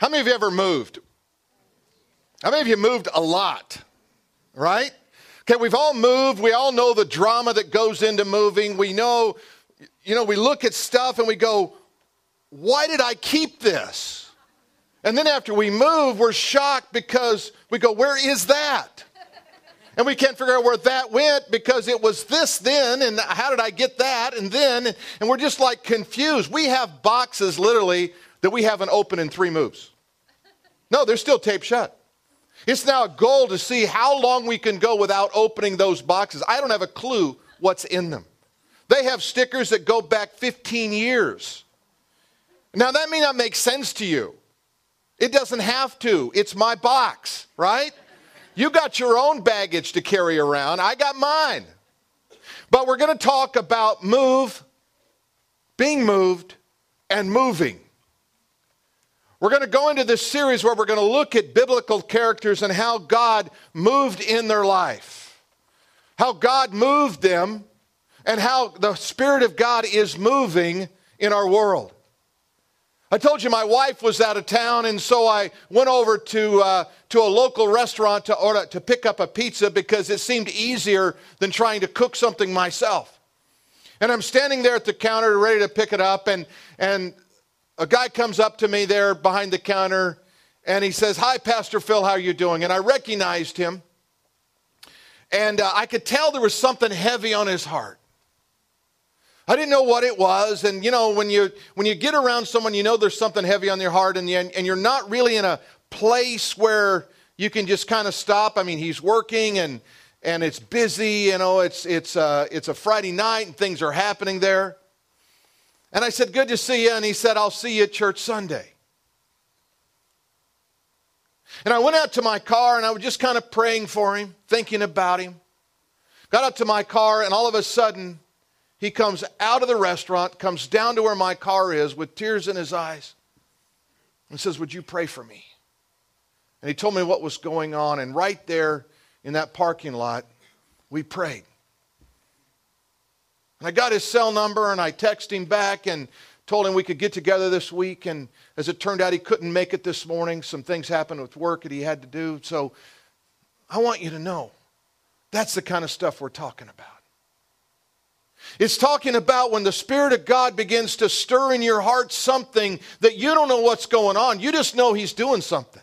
How many of you ever moved? How many of you moved a lot? Right? Okay, we've all moved. We all know the drama that goes into moving. We know, you know, we look at stuff and we go, why did I keep this? And then after we move, we're shocked because we go, where is that? And we can't figure out where that went because it was this then, and how did I get that? And then, and we're just like confused. We have boxes literally that we haven't opened in three moves. No, they're still taped shut. It's now a goal to see how long we can go without opening those boxes. I don't have a clue what's in them. They have stickers that go back 15 years. Now, that may not make sense to you. It doesn't have to. It's my box, right? You got your own baggage to carry around. I got mine. But we're going to talk about move, being moved, and moving. We're going to go into this series where we're going to look at biblical characters and how God moved in their life, how God moved them, and how the Spirit of God is moving in our world. I told you my wife was out of town, and so I went over to, uh, to a local restaurant to, order, to pick up a pizza because it seemed easier than trying to cook something myself. And I'm standing there at the counter ready to pick it up, and, and a guy comes up to me there behind the counter and he says, Hi, Pastor Phil, how are you doing? And I recognized him. And uh, I could tell there was something heavy on his heart. I didn't know what it was. And you know, when you, when you get around someone, you know there's something heavy on your heart, and, you, and you're not really in a place where you can just kind of stop. I mean, he's working and, and it's busy, you know, it's, it's, uh, it's a Friday night and things are happening there. And I said, Good to see you. And he said, I'll see you at church Sunday. And I went out to my car and I was just kind of praying for him, thinking about him. Got up to my car, and all of a sudden, he comes out of the restaurant, comes down to where my car is with tears in his eyes, and says, Would you pray for me? And he told me what was going on. And right there in that parking lot, we prayed. And I got his cell number and I texted him back and told him we could get together this week. And as it turned out, he couldn't make it this morning. Some things happened with work that he had to do. So I want you to know that's the kind of stuff we're talking about. It's talking about when the Spirit of God begins to stir in your heart something that you don't know what's going on. You just know He's doing something.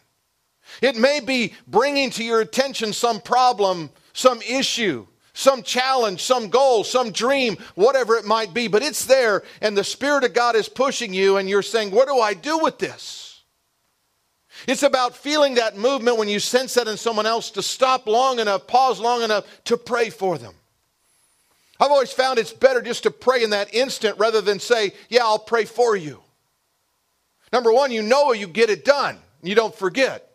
It may be bringing to your attention some problem, some issue, some challenge, some goal, some dream, whatever it might be, but it's there and the Spirit of God is pushing you and you're saying, What do I do with this? It's about feeling that movement when you sense that in someone else to stop long enough, pause long enough to pray for them. I've always found it's better just to pray in that instant rather than say, Yeah, I'll pray for you. Number one, you know you get it done, you don't forget.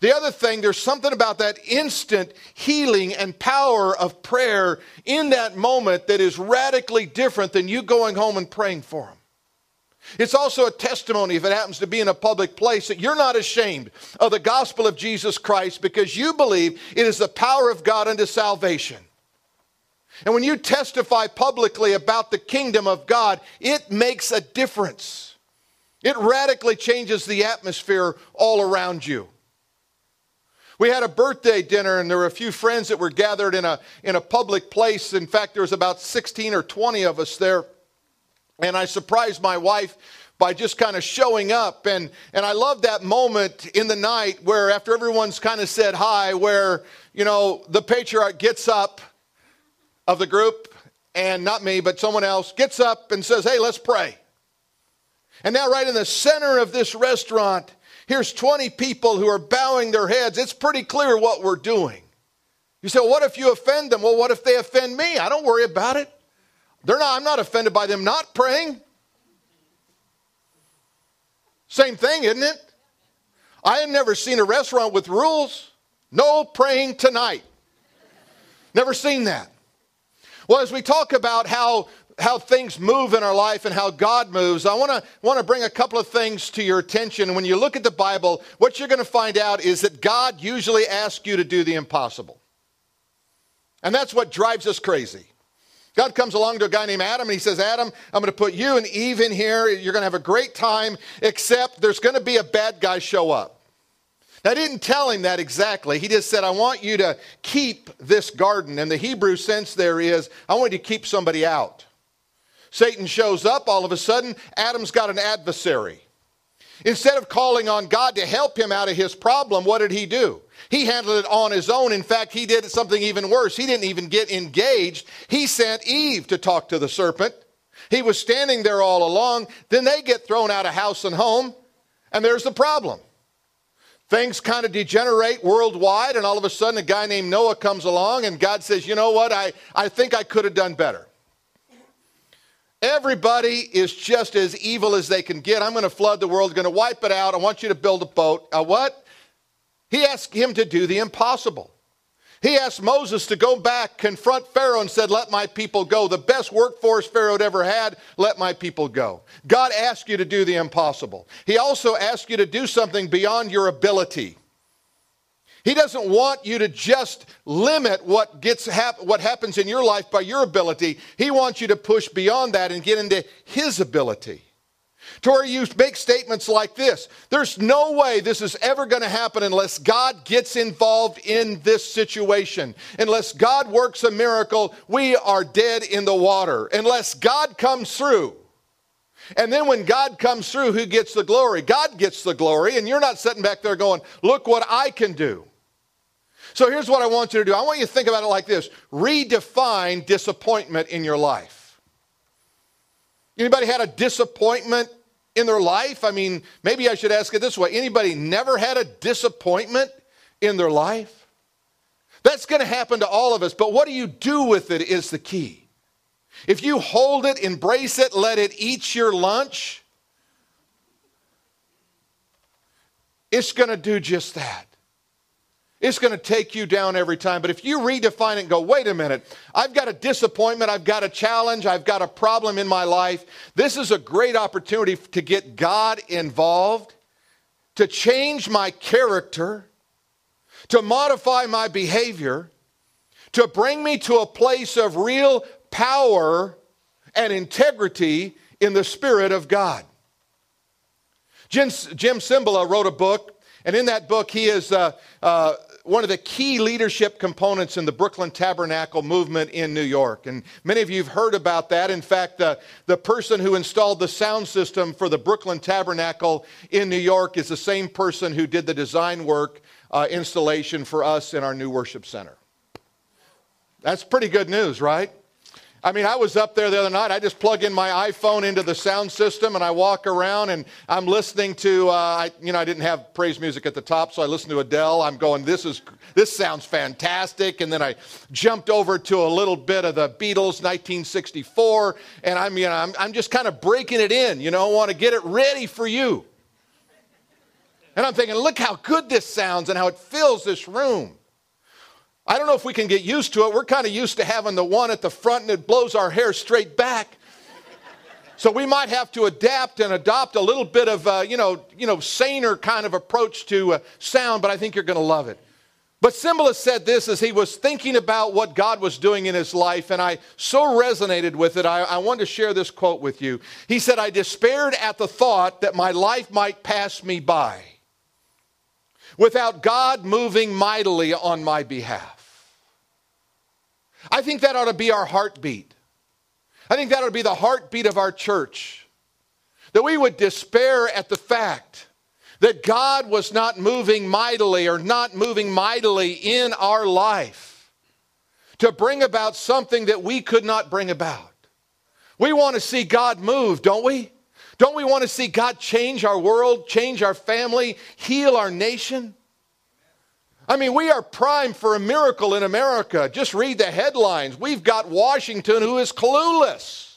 The other thing, there's something about that instant healing and power of prayer in that moment that is radically different than you going home and praying for them. It's also a testimony, if it happens to be in a public place, that you're not ashamed of the gospel of Jesus Christ because you believe it is the power of God unto salvation. And when you testify publicly about the kingdom of God, it makes a difference. It radically changes the atmosphere all around you. We had a birthday dinner, and there were a few friends that were gathered in a, in a public place. In fact, there was about 16 or 20 of us there. And I surprised my wife by just kind of showing up. And, and I love that moment in the night where, after everyone's kind of said hi, where, you know, the patriarch gets up of the group, and not me, but someone else, gets up and says, Hey, let's pray. And now, right in the center of this restaurant, Here's 20 people who are bowing their heads. It's pretty clear what we're doing. You say, well, what if you offend them? Well, what if they offend me? I don't worry about it. They're not, I'm not offended by them not praying. Same thing, isn't it? I have never seen a restaurant with rules. No praying tonight. Never seen that. Well, as we talk about how how things move in our life and how God moves, I want to want to bring a couple of things to your attention. When you look at the Bible, what you're going to find out is that God usually asks you to do the impossible. And that's what drives us crazy. God comes along to a guy named Adam and he says, Adam, I'm going to put you and Eve in here. You're going to have a great time, except there's going to be a bad guy show up. Now, I didn't tell him that exactly. He just said, I want you to keep this garden. And the Hebrew sense there is, I want you to keep somebody out. Satan shows up, all of a sudden, Adam's got an adversary. Instead of calling on God to help him out of his problem, what did he do? He handled it on his own. In fact, he did something even worse. He didn't even get engaged. He sent Eve to talk to the serpent. He was standing there all along. Then they get thrown out of house and home, and there's the problem. Things kind of degenerate worldwide, and all of a sudden, a guy named Noah comes along, and God says, You know what? I, I think I could have done better. Everybody is just as evil as they can get. I'm going to flood the world, going to wipe it out. I want you to build a boat. A what? He asked him to do the impossible. He asked Moses to go back, confront Pharaoh, and said, Let my people go. The best workforce Pharaoh had ever had, let my people go. God asked you to do the impossible. He also asked you to do something beyond your ability. He doesn't want you to just limit what, gets hap- what happens in your life by your ability. He wants you to push beyond that and get into His ability. To where you make statements like this There's no way this is ever going to happen unless God gets involved in this situation. Unless God works a miracle, we are dead in the water. Unless God comes through. And then when God comes through, who gets the glory? God gets the glory, and you're not sitting back there going, Look what I can do. So here's what I want you to do I want you to think about it like this redefine disappointment in your life. Anybody had a disappointment in their life? I mean, maybe I should ask it this way anybody never had a disappointment in their life? That's going to happen to all of us, but what do you do with it is the key. If you hold it, embrace it, let it eat your lunch, it's going to do just that. It's going to take you down every time. But if you redefine it and go, wait a minute, I've got a disappointment, I've got a challenge, I've got a problem in my life, this is a great opportunity to get God involved, to change my character, to modify my behavior, to bring me to a place of real power and integrity in the Spirit of God. Jim, Cymbala wrote a book, and in that book, he is. Uh, uh, one of the key leadership components in the Brooklyn Tabernacle movement in New York. And many of you have heard about that. In fact, the, the person who installed the sound system for the Brooklyn Tabernacle in New York is the same person who did the design work uh, installation for us in our new worship center. That's pretty good news, right? I mean, I was up there the other night. I just plug in my iPhone into the sound system and I walk around and I'm listening to, uh, I, you know, I didn't have praise music at the top, so I listened to Adele. I'm going, this is, this sounds fantastic. And then I jumped over to a little bit of the Beatles, 1964, and I'm, you know, I'm, I'm just kind of breaking it in, you know, I want to get it ready for you. And I'm thinking, look how good this sounds and how it fills this room. I don't know if we can get used to it. We're kind of used to having the one at the front and it blows our hair straight back. So we might have to adapt and adopt a little bit of, uh, you know, you know, saner kind of approach to uh, sound, but I think you're going to love it. But Cymbala said this as he was thinking about what God was doing in his life, and I so resonated with it. I, I wanted to share this quote with you. He said, I despaired at the thought that my life might pass me by without God moving mightily on my behalf. I think that ought to be our heartbeat. I think that ought to be the heartbeat of our church. That we would despair at the fact that God was not moving mightily or not moving mightily in our life to bring about something that we could not bring about. We want to see God move, don't we? Don't we want to see God change our world, change our family, heal our nation? I mean, we are primed for a miracle in America. Just read the headlines. We've got Washington who is clueless,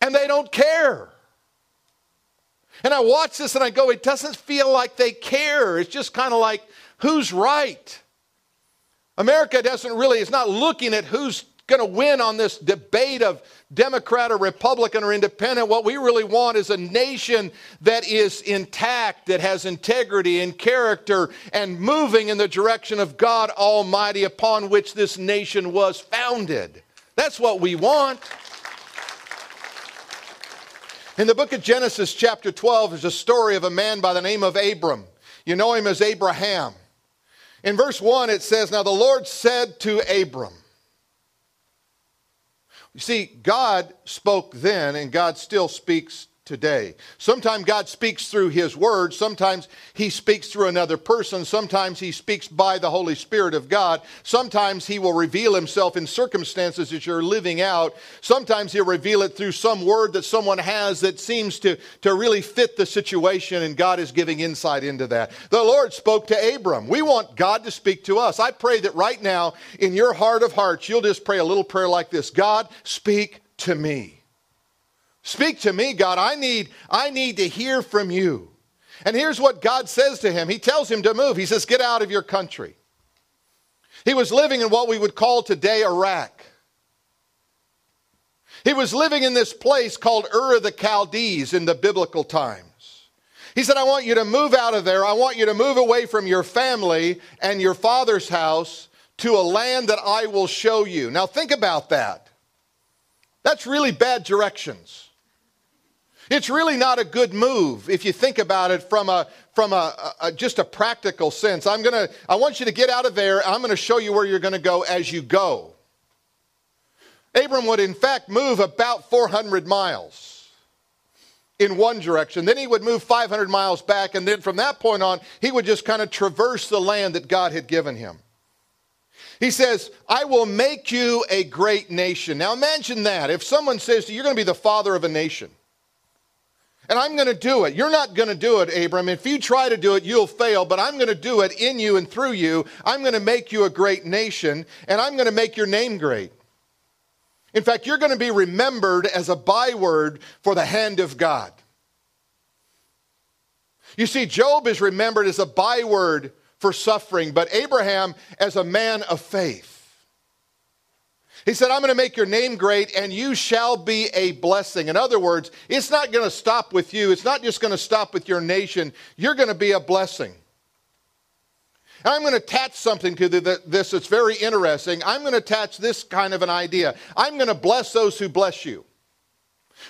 and they don't care. And I watch this and I go, it doesn't feel like they care. It's just kind of like, who's right? America doesn't really, it's not looking at who's going to win on this debate of Democrat or Republican or independent. What we really want is a nation that is intact, that has integrity and character, and moving in the direction of God Almighty upon which this nation was founded. That's what we want. In the book of Genesis, chapter 12, is a story of a man by the name of Abram. You know him as Abraham. In verse 1, it says, Now the Lord said to Abram, You see, God spoke then, and God still speaks today. Sometimes God speaks through His Word. Sometimes He speaks through another person. Sometimes He speaks by the Holy Spirit of God. Sometimes He will reveal Himself in circumstances that you're living out. Sometimes He'll reveal it through some word that someone has that seems to, to really fit the situation, and God is giving insight into that. The Lord spoke to Abram. We want God to speak to us. I pray that right now, in your heart of hearts, you'll just pray a little prayer like this God, speak to me. Speak to me, God. I need, I need to hear from you. And here's what God says to him He tells him to move. He says, Get out of your country. He was living in what we would call today Iraq. He was living in this place called Ur of the Chaldees in the biblical times. He said, I want you to move out of there. I want you to move away from your family and your father's house to a land that I will show you. Now, think about that. That's really bad directions. It's really not a good move if you think about it from a from a, a just a practical sense. I'm gonna I want you to get out of there. I'm gonna show you where you're gonna go as you go. Abram would in fact move about 400 miles in one direction. Then he would move 500 miles back, and then from that point on, he would just kind of traverse the land that God had given him. He says, I will make you a great nation. Now imagine that. If someone says to you, You're going to be the father of a nation. And I'm going to do it. You're not going to do it, Abram. If you try to do it, you'll fail, but I'm going to do it in you and through you. I'm going to make you a great nation, and I'm going to make your name great. In fact, you're going to be remembered as a byword for the hand of God. You see, Job is remembered as a byword for suffering, but Abraham as a man of faith. He said, I'm going to make your name great and you shall be a blessing. In other words, it's not going to stop with you. It's not just going to stop with your nation. You're going to be a blessing. And I'm going to attach something to this that's very interesting. I'm going to attach this kind of an idea. I'm going to bless those who bless you.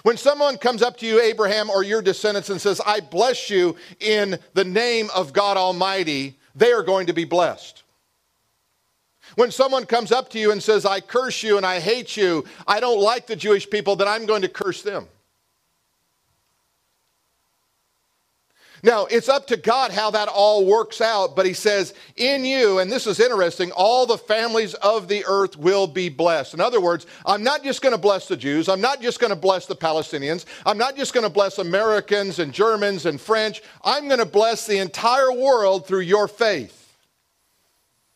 When someone comes up to you, Abraham, or your descendants, and says, I bless you in the name of God Almighty, they are going to be blessed. When someone comes up to you and says, I curse you and I hate you, I don't like the Jewish people, then I'm going to curse them. Now, it's up to God how that all works out, but he says, In you, and this is interesting, all the families of the earth will be blessed. In other words, I'm not just going to bless the Jews, I'm not just going to bless the Palestinians, I'm not just going to bless Americans and Germans and French, I'm going to bless the entire world through your faith.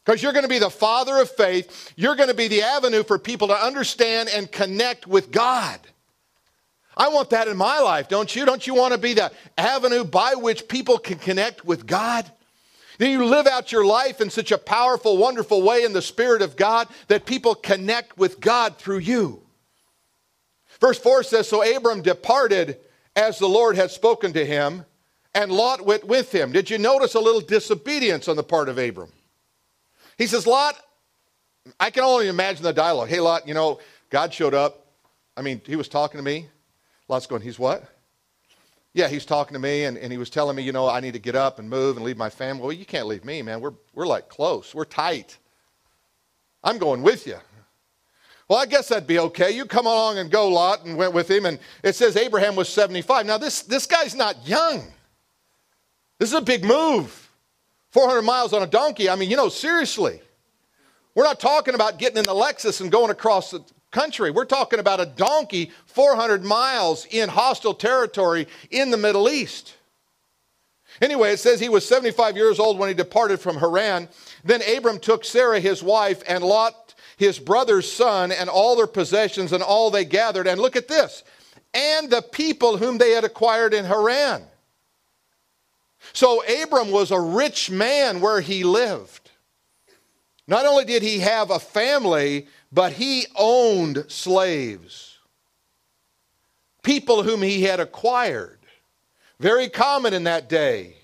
Because you're going to be the father of faith. You're going to be the avenue for people to understand and connect with God. I want that in my life, don't you? Don't you want to be the avenue by which people can connect with God? Then you live out your life in such a powerful, wonderful way in the Spirit of God that people connect with God through you. Verse 4 says So Abram departed as the Lord had spoken to him, and Lot went with him. Did you notice a little disobedience on the part of Abram? He says, Lot, I can only imagine the dialogue. Hey, Lot, you know, God showed up. I mean, he was talking to me. Lot's going, he's what? Yeah, he's talking to me and, and he was telling me, you know, I need to get up and move and leave my family. Well, you can't leave me, man. We're, we're like close. We're tight. I'm going with you. Well, I guess that'd be okay. You come along and go, Lot, and went with him. And it says Abraham was 75. Now, this, this guy's not young. This is a big move. 400 miles on a donkey. I mean, you know, seriously. We're not talking about getting in the Lexus and going across the country. We're talking about a donkey 400 miles in hostile territory in the Middle East. Anyway, it says he was 75 years old when he departed from Haran. Then Abram took Sarah, his wife, and Lot, his brother's son, and all their possessions and all they gathered. And look at this and the people whom they had acquired in Haran. So Abram was a rich man where he lived. Not only did he have a family, but he owned slaves, people whom he had acquired. Very common in that day.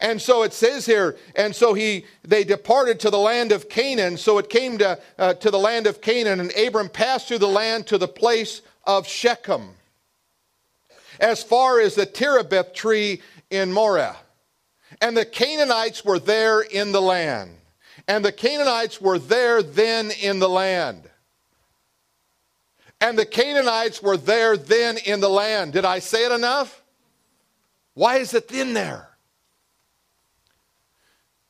And so it says here, and so he they departed to the land of Canaan. So it came to, uh, to the land of Canaan, and Abram passed through the land to the place of Shechem, as far as the terebinth tree in Moreh. And the Canaanites were there in the land. And the Canaanites were there then in the land. And the Canaanites were there then in the land. Did I say it enough? Why is it then there?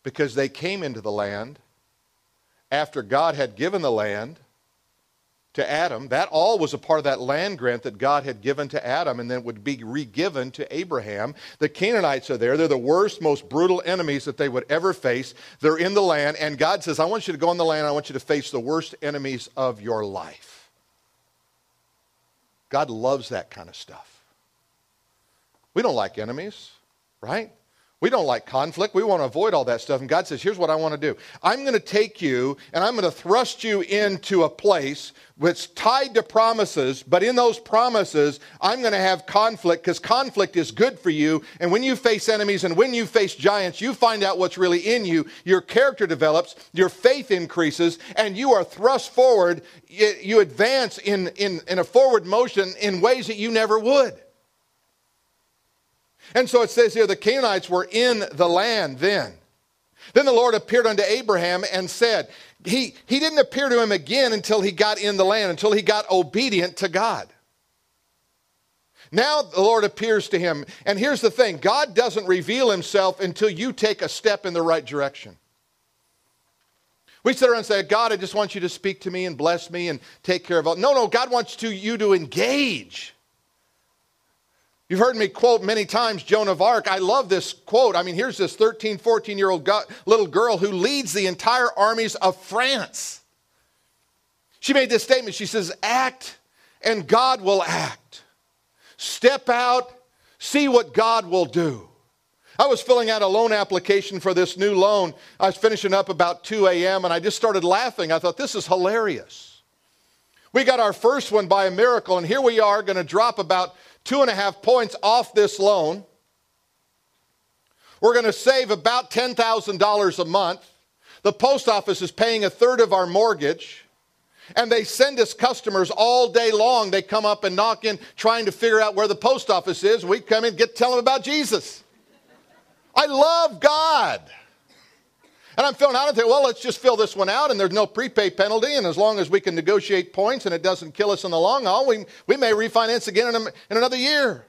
Because they came into the land after God had given the land to Adam. That all was a part of that land grant that God had given to Adam and then would be re-given to Abraham. The Canaanites are there. They're the worst, most brutal enemies that they would ever face. They're in the land, and God says, I want you to go in the land. I want you to face the worst enemies of your life. God loves that kind of stuff. We don't like enemies, right? We don't like conflict. We want to avoid all that stuff. And God says, Here's what I want to do I'm going to take you and I'm going to thrust you into a place that's tied to promises, but in those promises, I'm going to have conflict because conflict is good for you. And when you face enemies and when you face giants, you find out what's really in you. Your character develops, your faith increases, and you are thrust forward. You advance in, in, in a forward motion in ways that you never would. And so it says here the Canaanites were in the land then. Then the Lord appeared unto Abraham and said, he, he didn't appear to him again until he got in the land, until he got obedient to God. Now the Lord appears to him. And here's the thing God doesn't reveal himself until you take a step in the right direction. We sit around and say, God, I just want you to speak to me and bless me and take care of all. No, no, God wants to, you to engage. You've heard me quote many times Joan of Arc. I love this quote. I mean, here's this 13, 14 year old little girl who leads the entire armies of France. She made this statement. She says, Act and God will act. Step out, see what God will do. I was filling out a loan application for this new loan. I was finishing up about 2 a.m. and I just started laughing. I thought, this is hilarious. We got our first one by a miracle, and here we are going to drop about two and a half points off this loan. We're going to save about $10,000 a month. The post office is paying a third of our mortgage. And they send us customers all day long. They come up and knock in trying to figure out where the post office is. We come in, get tell them about Jesus. I love God. And I'm filling out and think, well, let's just fill this one out and there's no prepay penalty. And as long as we can negotiate points and it doesn't kill us in the long haul, we, we may refinance again in, a, in another year.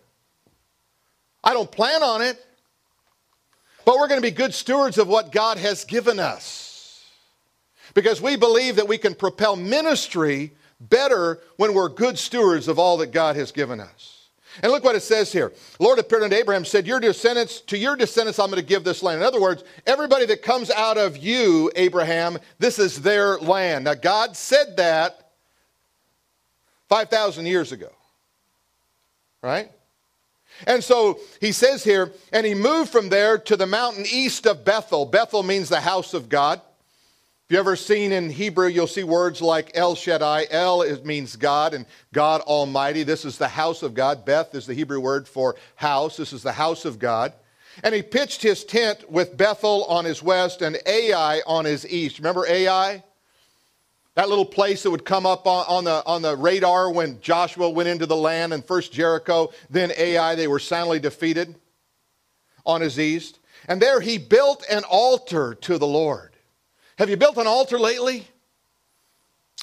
I don't plan on it. But we're going to be good stewards of what God has given us. Because we believe that we can propel ministry better when we're good stewards of all that God has given us. And look what it says here. Lord appeared unto Abraham, said, Your descendants, to your descendants I'm going to give this land. In other words, everybody that comes out of you, Abraham, this is their land. Now, God said that 5,000 years ago. Right? And so he says here, and he moved from there to the mountain east of Bethel. Bethel means the house of God you ever seen in Hebrew, you'll see words like El Shaddai. El it means God and God Almighty. This is the house of God. Beth is the Hebrew word for house. This is the house of God. And he pitched his tent with Bethel on his west and Ai on his east. Remember Ai? That little place that would come up on, on, the, on the radar when Joshua went into the land and first Jericho, then Ai, they were soundly defeated on his east. And there he built an altar to the Lord. Have you built an altar lately?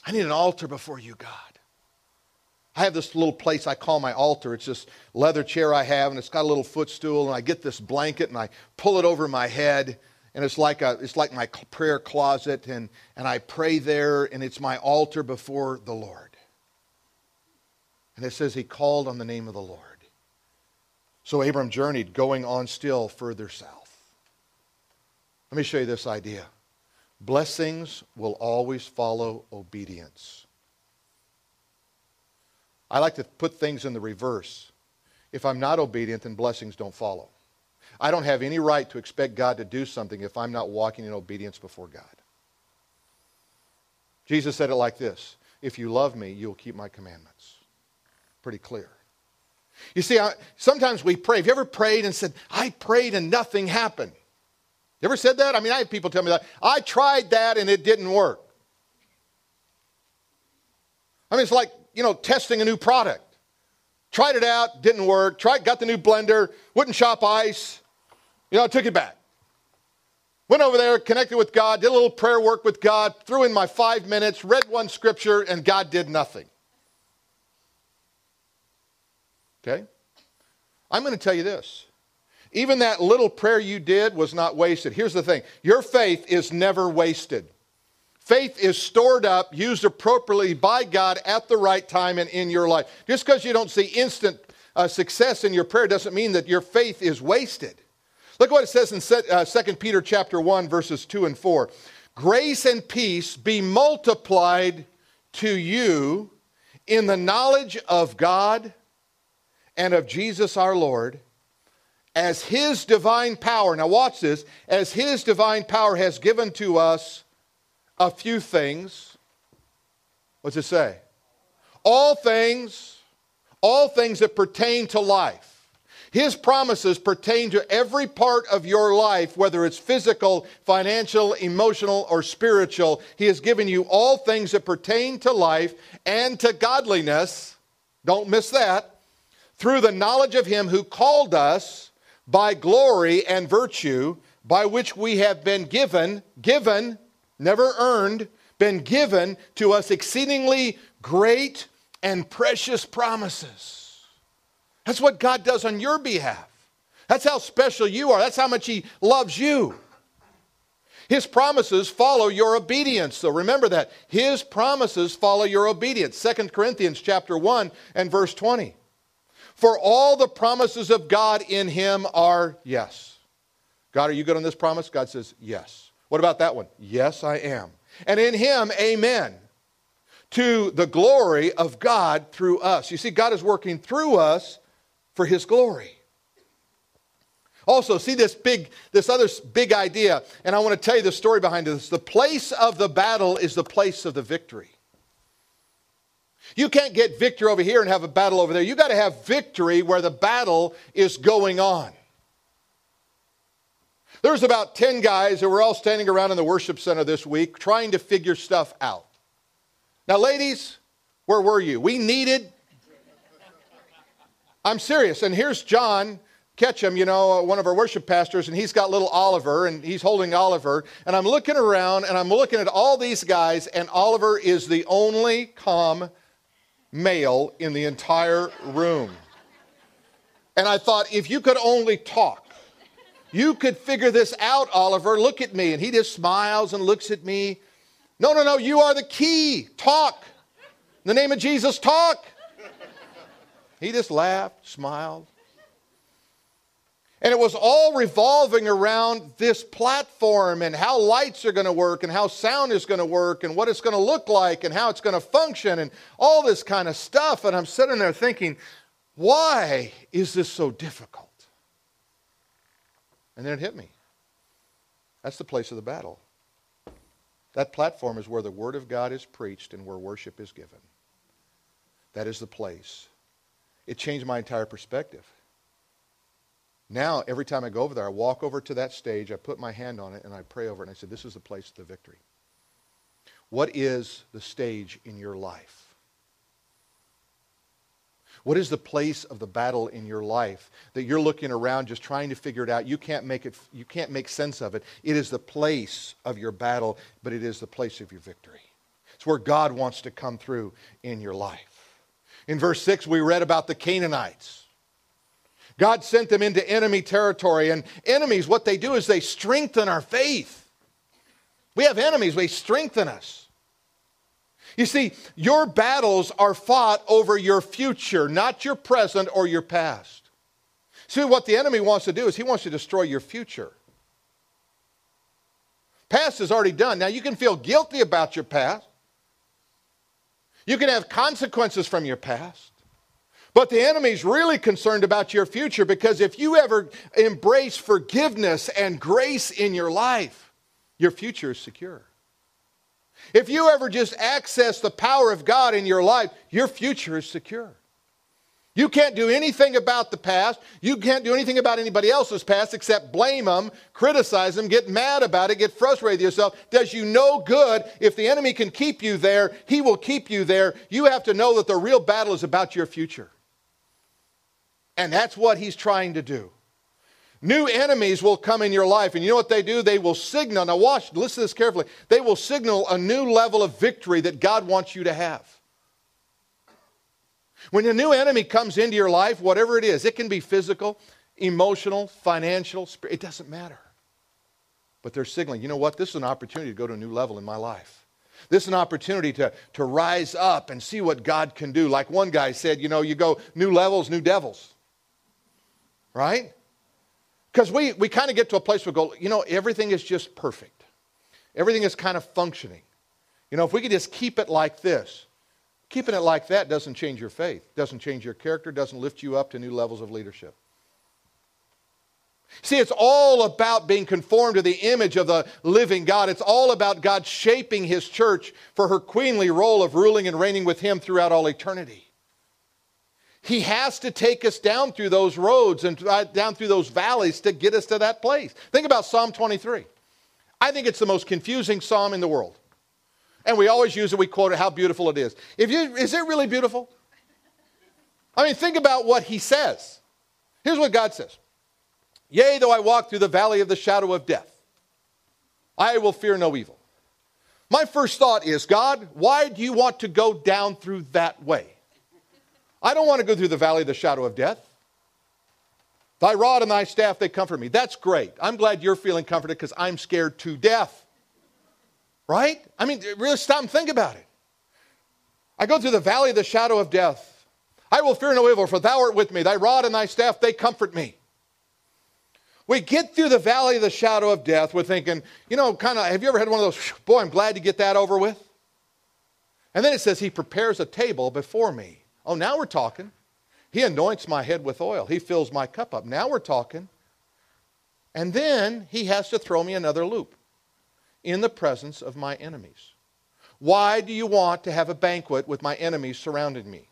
I need an altar before you, God. I have this little place I call my altar. It's this leather chair I have, and it's got a little footstool, and I get this blanket and I pull it over my head, and it's like a it's like my prayer closet, and, and I pray there, and it's my altar before the Lord. And it says he called on the name of the Lord. So Abram journeyed, going on still further south. Let me show you this idea. Blessings will always follow obedience. I like to put things in the reverse. If I'm not obedient, then blessings don't follow. I don't have any right to expect God to do something if I'm not walking in obedience before God. Jesus said it like this If you love me, you'll keep my commandments. Pretty clear. You see, I, sometimes we pray. Have you ever prayed and said, I prayed and nothing happened? You ever said that? I mean, I have people tell me that. I tried that and it didn't work. I mean, it's like, you know, testing a new product. Tried it out, didn't work. Tried, got the new blender, wouldn't chop ice. You know, I took it back. Went over there, connected with God, did a little prayer work with God, threw in my five minutes, read one scripture, and God did nothing. Okay? I'm going to tell you this. Even that little prayer you did was not wasted. Here's the thing your faith is never wasted. Faith is stored up, used appropriately by God at the right time and in your life. Just because you don't see instant uh, success in your prayer doesn't mean that your faith is wasted. Look what it says in uh, 2 Peter chapter 1 verses 2 and 4. Grace and peace be multiplied to you in the knowledge of God and of Jesus our Lord as his divine power. Now watch this, as his divine power has given to us a few things. What's it say? All things, all things that pertain to life his promises pertain to every part of your life, whether it's physical, financial, emotional, or spiritual. He has given you all things that pertain to life and to godliness. Don't miss that. Through the knowledge of Him who called us by glory and virtue, by which we have been given, given, never earned, been given to us exceedingly great and precious promises that's what God does on your behalf. That's how special you are. That's how much He loves you. His promises follow your obedience. So remember that. His promises follow your obedience. 2 Corinthians chapter 1 and verse 20. For all the promises of God in him are yes. God, are you good on this promise? God says, yes. What about that one? Yes, I am. And in him, amen. To the glory of God through us. You see, God is working through us for his glory. Also, see this big, this other big idea, and I want to tell you the story behind this. The place of the battle is the place of the victory. You can't get victory over here and have a battle over there. You got to have victory where the battle is going on. There's about 10 guys that were all standing around in the worship center this week trying to figure stuff out. Now, ladies, where were you? We needed I'm serious. And here's John Ketchum, you know, uh, one of our worship pastors, and he's got little Oliver, and he's holding Oliver. And I'm looking around, and I'm looking at all these guys, and Oliver is the only calm male in the entire room. And I thought, if you could only talk, you could figure this out, Oliver. Look at me. And he just smiles and looks at me. No, no, no, you are the key. Talk. In the name of Jesus, talk. He just laughed, smiled. And it was all revolving around this platform and how lights are going to work and how sound is going to work and what it's going to look like and how it's going to function and all this kind of stuff. And I'm sitting there thinking, why is this so difficult? And then it hit me. That's the place of the battle. That platform is where the Word of God is preached and where worship is given. That is the place it changed my entire perspective. Now, every time I go over there, I walk over to that stage, I put my hand on it, and I pray over it, and I say, This is the place of the victory. What is the stage in your life? What is the place of the battle in your life that you're looking around just trying to figure it out? You can't make it you can't make sense of it. It is the place of your battle, but it is the place of your victory. It's where God wants to come through in your life. In verse 6, we read about the Canaanites. God sent them into enemy territory, and enemies, what they do is they strengthen our faith. We have enemies, they strengthen us. You see, your battles are fought over your future, not your present or your past. See, what the enemy wants to do is he wants to destroy your future. Past is already done. Now, you can feel guilty about your past. You can have consequences from your past. But the enemy's really concerned about your future because if you ever embrace forgiveness and grace in your life, your future is secure. If you ever just access the power of God in your life, your future is secure. You can't do anything about the past. You can't do anything about anybody else's past except blame them, criticize them, get mad about it, get frustrated with yourself. Does you no good. If the enemy can keep you there, he will keep you there. You have to know that the real battle is about your future. And that's what he's trying to do. New enemies will come in your life, and you know what they do? They will signal. Now, watch, listen to this carefully. They will signal a new level of victory that God wants you to have. When a new enemy comes into your life, whatever it is, it can be physical, emotional, financial, it doesn't matter. But they're signaling, you know what? This is an opportunity to go to a new level in my life. This is an opportunity to, to rise up and see what God can do. Like one guy said, you know, you go new levels, new devils. Right? Because we, we kind of get to a place where we go, you know, everything is just perfect. Everything is kind of functioning. You know, if we could just keep it like this, Keeping it like that doesn't change your faith, doesn't change your character, doesn't lift you up to new levels of leadership. See, it's all about being conformed to the image of the living God. It's all about God shaping His church for her queenly role of ruling and reigning with Him throughout all eternity. He has to take us down through those roads and down through those valleys to get us to that place. Think about Psalm 23. I think it's the most confusing psalm in the world. And we always use it, we quote it, how beautiful it is. If you, is it really beautiful? I mean, think about what he says. Here's what God says Yea, though I walk through the valley of the shadow of death, I will fear no evil. My first thought is, God, why do you want to go down through that way? I don't want to go through the valley of the shadow of death. Thy rod and thy staff, they comfort me. That's great. I'm glad you're feeling comforted because I'm scared to death. Right? I mean, really stop and think about it. I go through the valley of the shadow of death. I will fear no evil, for thou art with me. Thy rod and thy staff, they comfort me. We get through the valley of the shadow of death, we're thinking, you know, kind of, have you ever had one of those, boy, I'm glad to get that over with? And then it says, He prepares a table before me. Oh, now we're talking. He anoints my head with oil. He fills my cup up. Now we're talking. And then he has to throw me another loop in the presence of my enemies. Why do you want to have a banquet with my enemies surrounding me?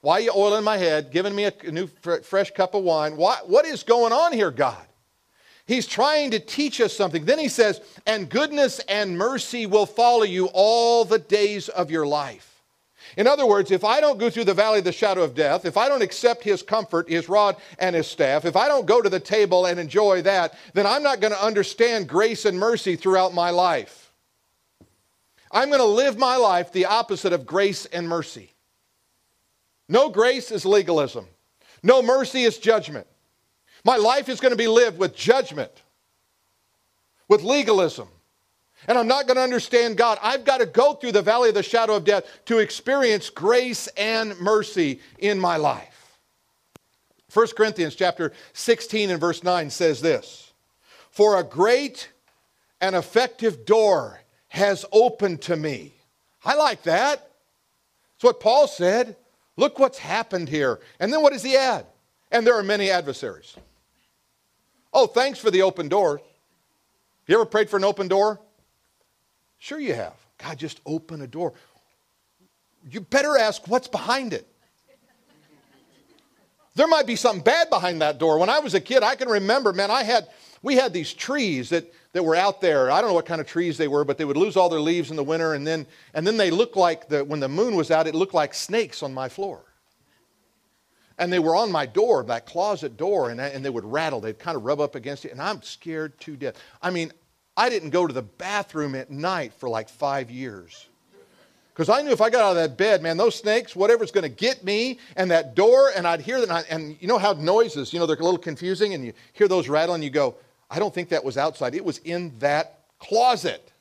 Why are you oiling my head, giving me a new fresh cup of wine? Why, what is going on here, God? He's trying to teach us something. Then he says, and goodness and mercy will follow you all the days of your life. In other words, if I don't go through the valley of the shadow of death, if I don't accept his comfort, his rod and his staff, if I don't go to the table and enjoy that, then I'm not going to understand grace and mercy throughout my life. I'm going to live my life the opposite of grace and mercy. No grace is legalism, no mercy is judgment. My life is going to be lived with judgment, with legalism and I'm not going to understand God. I've got to go through the valley of the shadow of death to experience grace and mercy in my life. 1 Corinthians chapter 16 and verse 9 says this For a great and effective door has opened to me. I like that. That's what Paul said. Look what's happened here. And then what does he add? And there are many adversaries. Oh, thanks for the open door. You ever prayed for an open door? Sure, you have. God, just open a door. You better ask what's behind it. There might be something bad behind that door. When I was a kid, I can remember, man, I had, we had these trees that, that were out there. I don't know what kind of trees they were, but they would lose all their leaves in the winter, and then, and then they looked like, the, when the moon was out, it looked like snakes on my floor. And they were on my door, that closet door, and, and they would rattle. They'd kind of rub up against it, and I'm scared to death. I mean, I didn't go to the bathroom at night for like five years. Because I knew if I got out of that bed, man, those snakes, whatever's going to get me, and that door, and I'd hear that. And you know how noises, you know, they're a little confusing, and you hear those rattle, and you go, I don't think that was outside. It was in that closet.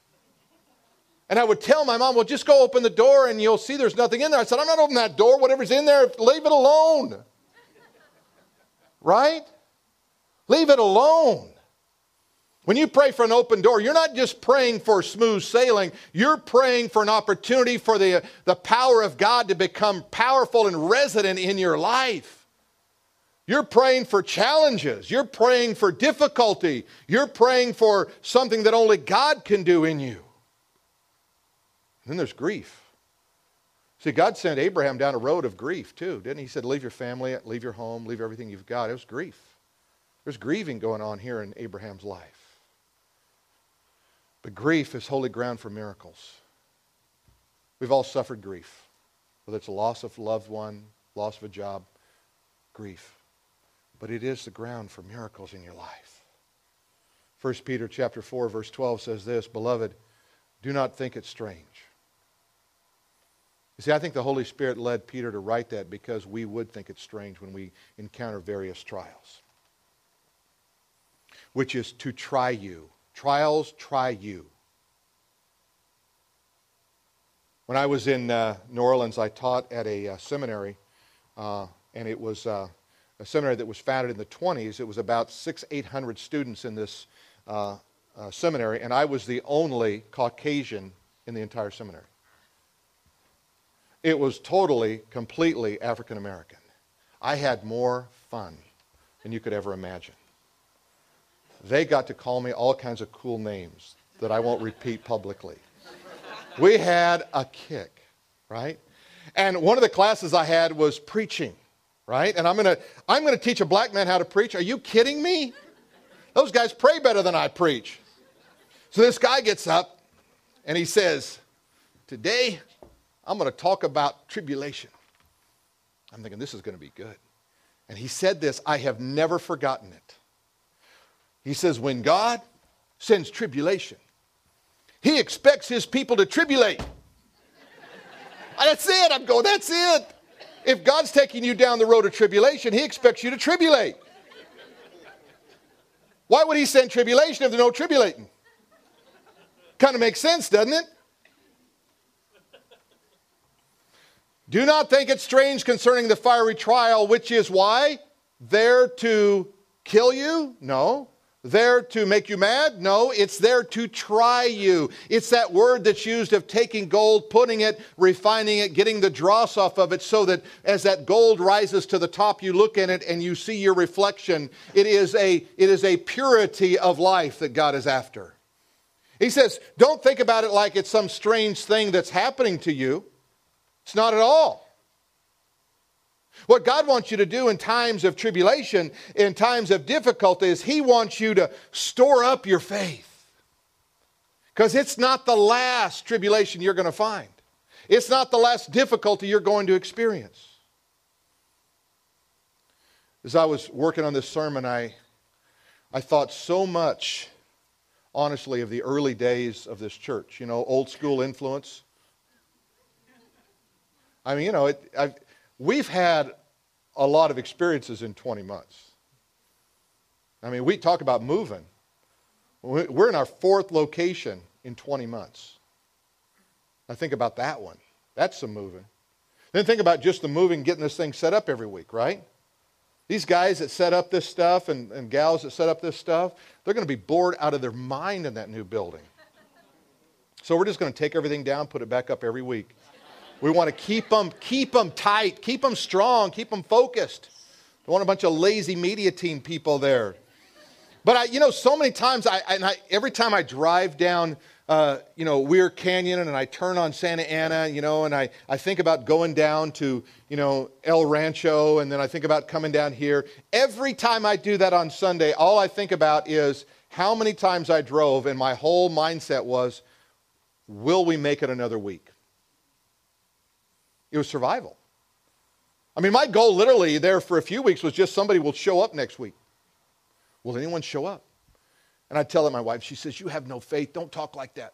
And I would tell my mom, well, just go open the door and you'll see there's nothing in there. I said, I'm not opening that door. Whatever's in there, leave it alone. Right? Leave it alone. When you pray for an open door, you're not just praying for smooth sailing, you're praying for an opportunity for the, the power of God to become powerful and resident in your life. You're praying for challenges. You're praying for difficulty. You're praying for something that only God can do in you. And then there's grief. See, God sent Abraham down a road of grief too, didn't he? He said, Leave your family, leave your home, leave everything you've got. It was grief. There's grieving going on here in Abraham's life. But grief is holy ground for miracles. We've all suffered grief, whether it's a loss of a loved one, loss of a job, grief. But it is the ground for miracles in your life. 1 Peter chapter 4 verse 12 says this, beloved, do not think it strange. You see, I think the Holy Spirit led Peter to write that because we would think it strange when we encounter various trials, which is to try you. Trials try you. When I was in uh, New Orleans, I taught at a uh, seminary, uh, and it was uh, a seminary that was founded in the 20s. It was about six, eight hundred students in this uh, uh, seminary, and I was the only Caucasian in the entire seminary. It was totally, completely African American. I had more fun than you could ever imagine. They got to call me all kinds of cool names that I won't repeat publicly. We had a kick, right? And one of the classes I had was preaching, right? And I'm going to I'm going to teach a black man how to preach. Are you kidding me? Those guys pray better than I preach. So this guy gets up and he says, Today I'm going to talk about tribulation. I'm thinking, this is going to be good. And he said this, I have never forgotten it. He says, when God sends tribulation, he expects his people to tribulate. that's it. I'm going, that's it. If God's taking you down the road of tribulation, he expects you to tribulate. Why would he send tribulation if there's no tribulating? Kind of makes sense, doesn't it? Do not think it strange concerning the fiery trial, which is why? There to kill you? No. There to make you mad? No, it's there to try you. It's that word that's used of taking gold, putting it, refining it, getting the dross off of it so that as that gold rises to the top, you look in it and you see your reflection. It is a, it is a purity of life that God is after. He says, don't think about it like it's some strange thing that's happening to you. It's not at all. What God wants you to do in times of tribulation, in times of difficulty, is He wants you to store up your faith. Because it's not the last tribulation you're going to find, it's not the last difficulty you're going to experience. As I was working on this sermon, I, I thought so much, honestly, of the early days of this church. You know, old school influence. I mean, you know, it, we've had a lot of experiences in 20 months. I mean, we talk about moving. We're in our fourth location in 20 months. Now think about that one. That's some moving. Then think about just the moving, getting this thing set up every week, right? These guys that set up this stuff and, and gals that set up this stuff, they're going to be bored out of their mind in that new building. So we're just going to take everything down, put it back up every week. We want to keep them, keep them tight, keep them strong, keep them focused. Don't want a bunch of lazy media team people there. But I, you know, so many times, I, I, every time I drive down, uh, you know, Weir Canyon and I turn on Santa Ana, you know, and I, I think about going down to, you know, El Rancho, and then I think about coming down here. Every time I do that on Sunday, all I think about is how many times I drove, and my whole mindset was, will we make it another week? It was survival. I mean, my goal literally there for a few weeks was just somebody will show up next week. Will anyone show up? And I tell it my wife, she says, You have no faith. Don't talk like that.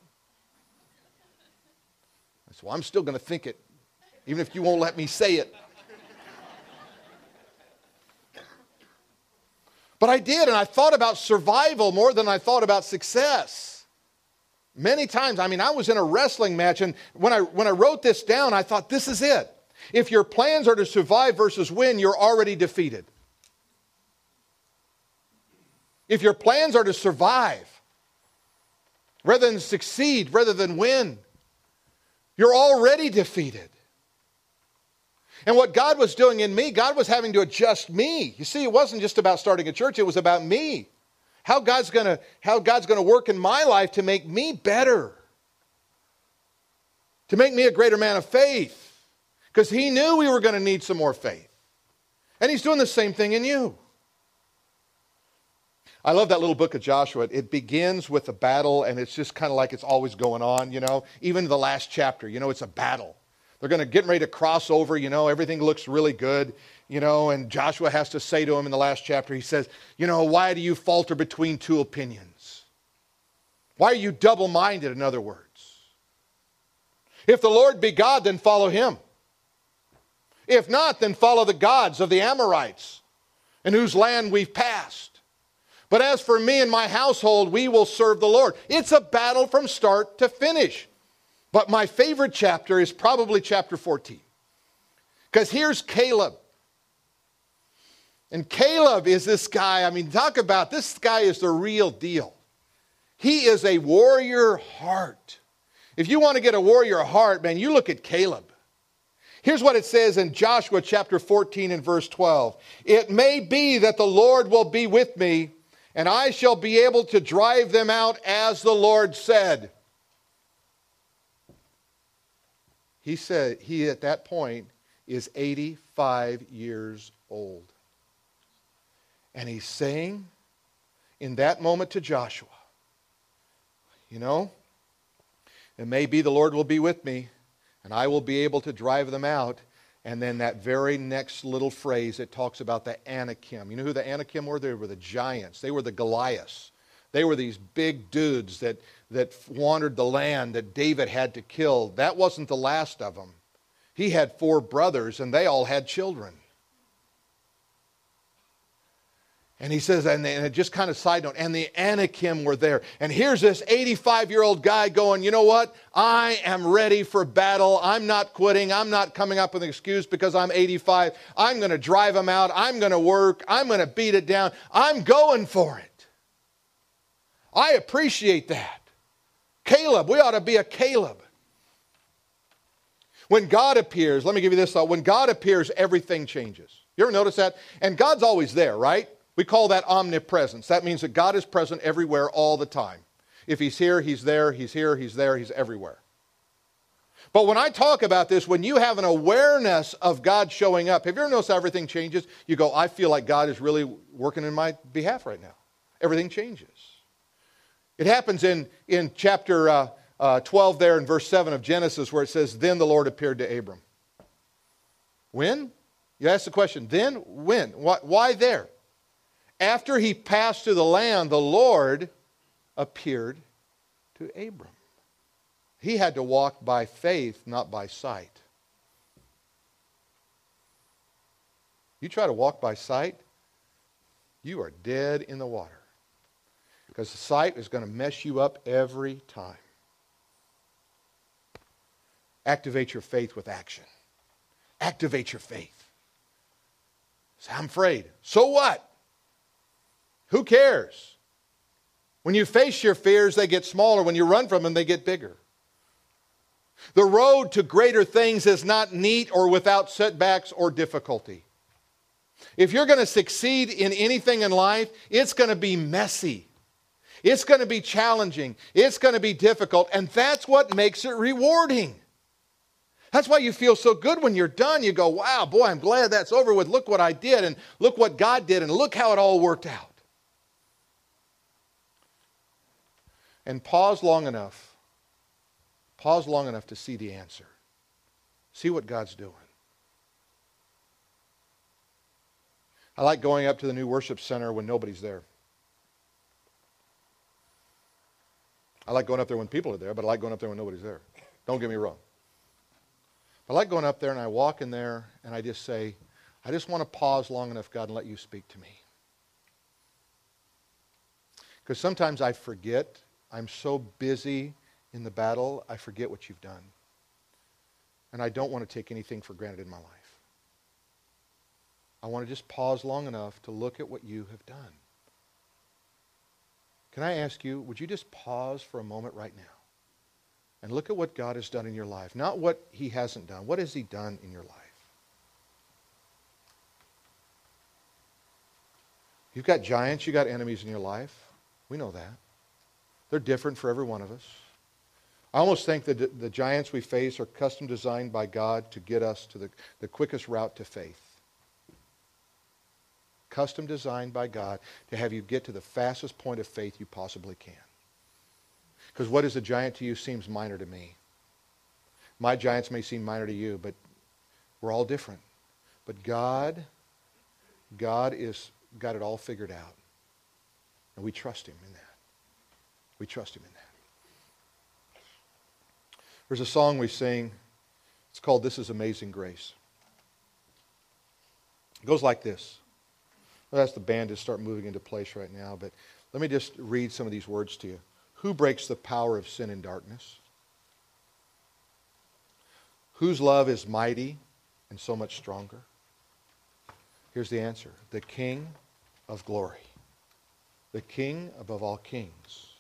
I said, Well, I'm still going to think it, even if you won't let me say it. But I did, and I thought about survival more than I thought about success. Many times, I mean, I was in a wrestling match, and when I, when I wrote this down, I thought, this is it. If your plans are to survive versus win, you're already defeated. If your plans are to survive rather than succeed, rather than win, you're already defeated. And what God was doing in me, God was having to adjust me. You see, it wasn't just about starting a church, it was about me how God's gonna, how God's gonna work in my life to make me better, to make me a greater man of faith. because he knew we were going to need some more faith. And he's doing the same thing in you. I love that little book of Joshua. It begins with a battle, and it's just kind of like it's always going on, you know. Even the last chapter, you know, it's a battle. They're going to get ready to cross over, you know, everything looks really good, you know, and Joshua has to say to him in the last chapter, he says, You know, why do you falter between two opinions? Why are you double minded, in other words? If the Lord be God, then follow him. If not, then follow the gods of the Amorites, in whose land we've passed. But as for me and my household, we will serve the Lord. It's a battle from start to finish. But my favorite chapter is probably chapter 14. Because here's Caleb. And Caleb is this guy, I mean, talk about this guy is the real deal. He is a warrior heart. If you want to get a warrior heart, man, you look at Caleb. Here's what it says in Joshua chapter 14 and verse 12 It may be that the Lord will be with me and I shall be able to drive them out as the Lord said. He said, he at that point is 85 years old. And he's saying in that moment to Joshua, you know, it may be the Lord will be with me and I will be able to drive them out and then that very next little phrase, it talks about the Anakim. You know who the Anakim were? They were the giants. They were the Goliaths. They were these big dudes that, that wandered the land that David had to kill. That wasn't the last of them. He had four brothers, and they all had children. And he says, and, and just kind of side note, and the Anakim were there. And here's this 85 year old guy going, you know what? I am ready for battle. I'm not quitting. I'm not coming up with an excuse because I'm 85. I'm going to drive them out. I'm going to work. I'm going to beat it down. I'm going for it. I appreciate that. Caleb, we ought to be a Caleb. When God appears, let me give you this thought. When God appears, everything changes. You ever notice that? And God's always there, right? We call that omnipresence. That means that God is present everywhere all the time. If He's here, He's there, He's here, He's there, He's everywhere. But when I talk about this, when you have an awareness of God showing up, have you ever noticed everything changes? You go, I feel like God is really working in my behalf right now. Everything changes. It happens in, in chapter uh, uh, 12 there in verse 7 of Genesis where it says, Then the Lord appeared to Abram. When? You ask the question, then? When? Why, why there? After he passed through the land, the Lord appeared to Abram. He had to walk by faith, not by sight. You try to walk by sight, you are dead in the water. Because the sight is going to mess you up every time. Activate your faith with action. Activate your faith. Say, I'm afraid. So what? Who cares? When you face your fears, they get smaller. When you run from them, they get bigger. The road to greater things is not neat or without setbacks or difficulty. If you're going to succeed in anything in life, it's going to be messy. It's going to be challenging. It's going to be difficult. And that's what makes it rewarding. That's why you feel so good when you're done. You go, wow, boy, I'm glad that's over with. Look what I did, and look what God did, and look how it all worked out. And pause long enough. Pause long enough to see the answer. See what God's doing. I like going up to the new worship center when nobody's there. I like going up there when people are there, but I like going up there when nobody's there. Don't get me wrong. I like going up there and I walk in there and I just say, I just want to pause long enough, God, and let you speak to me. Because sometimes I forget I'm so busy in the battle, I forget what you've done. And I don't want to take anything for granted in my life. I want to just pause long enough to look at what you have done. Can I ask you, would you just pause for a moment right now and look at what God has done in your life? Not what he hasn't done. What has he done in your life? You've got giants, you've got enemies in your life. We know that. They're different for every one of us. I almost think that the giants we face are custom designed by God to get us to the, the quickest route to faith. Custom designed by God to have you get to the fastest point of faith you possibly can. Because what is a giant to you seems minor to me. My giants may seem minor to you, but we're all different. But God, God is got it all figured out. And we trust him in that. We trust him in that. There's a song we sing. It's called This is Amazing Grace. It goes like this. I'll ask the band to start moving into place right now, but let me just read some of these words to you. Who breaks the power of sin and darkness? Whose love is mighty and so much stronger? Here's the answer the King of glory, the King above all kings.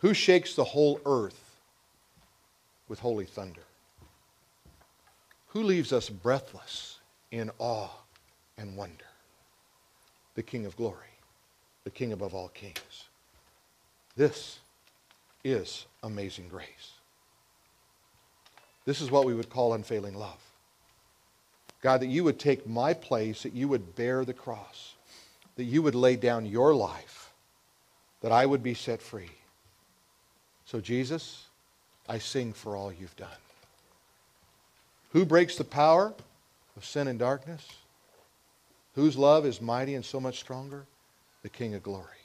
Who shakes the whole earth with holy thunder? Who leaves us breathless in awe and wonder? The King of glory, the King above all kings. This is amazing grace. This is what we would call unfailing love. God, that you would take my place, that you would bear the cross, that you would lay down your life, that I would be set free. So, Jesus, I sing for all you've done. Who breaks the power of sin and darkness? Whose love is mighty and so much stronger? The King of glory.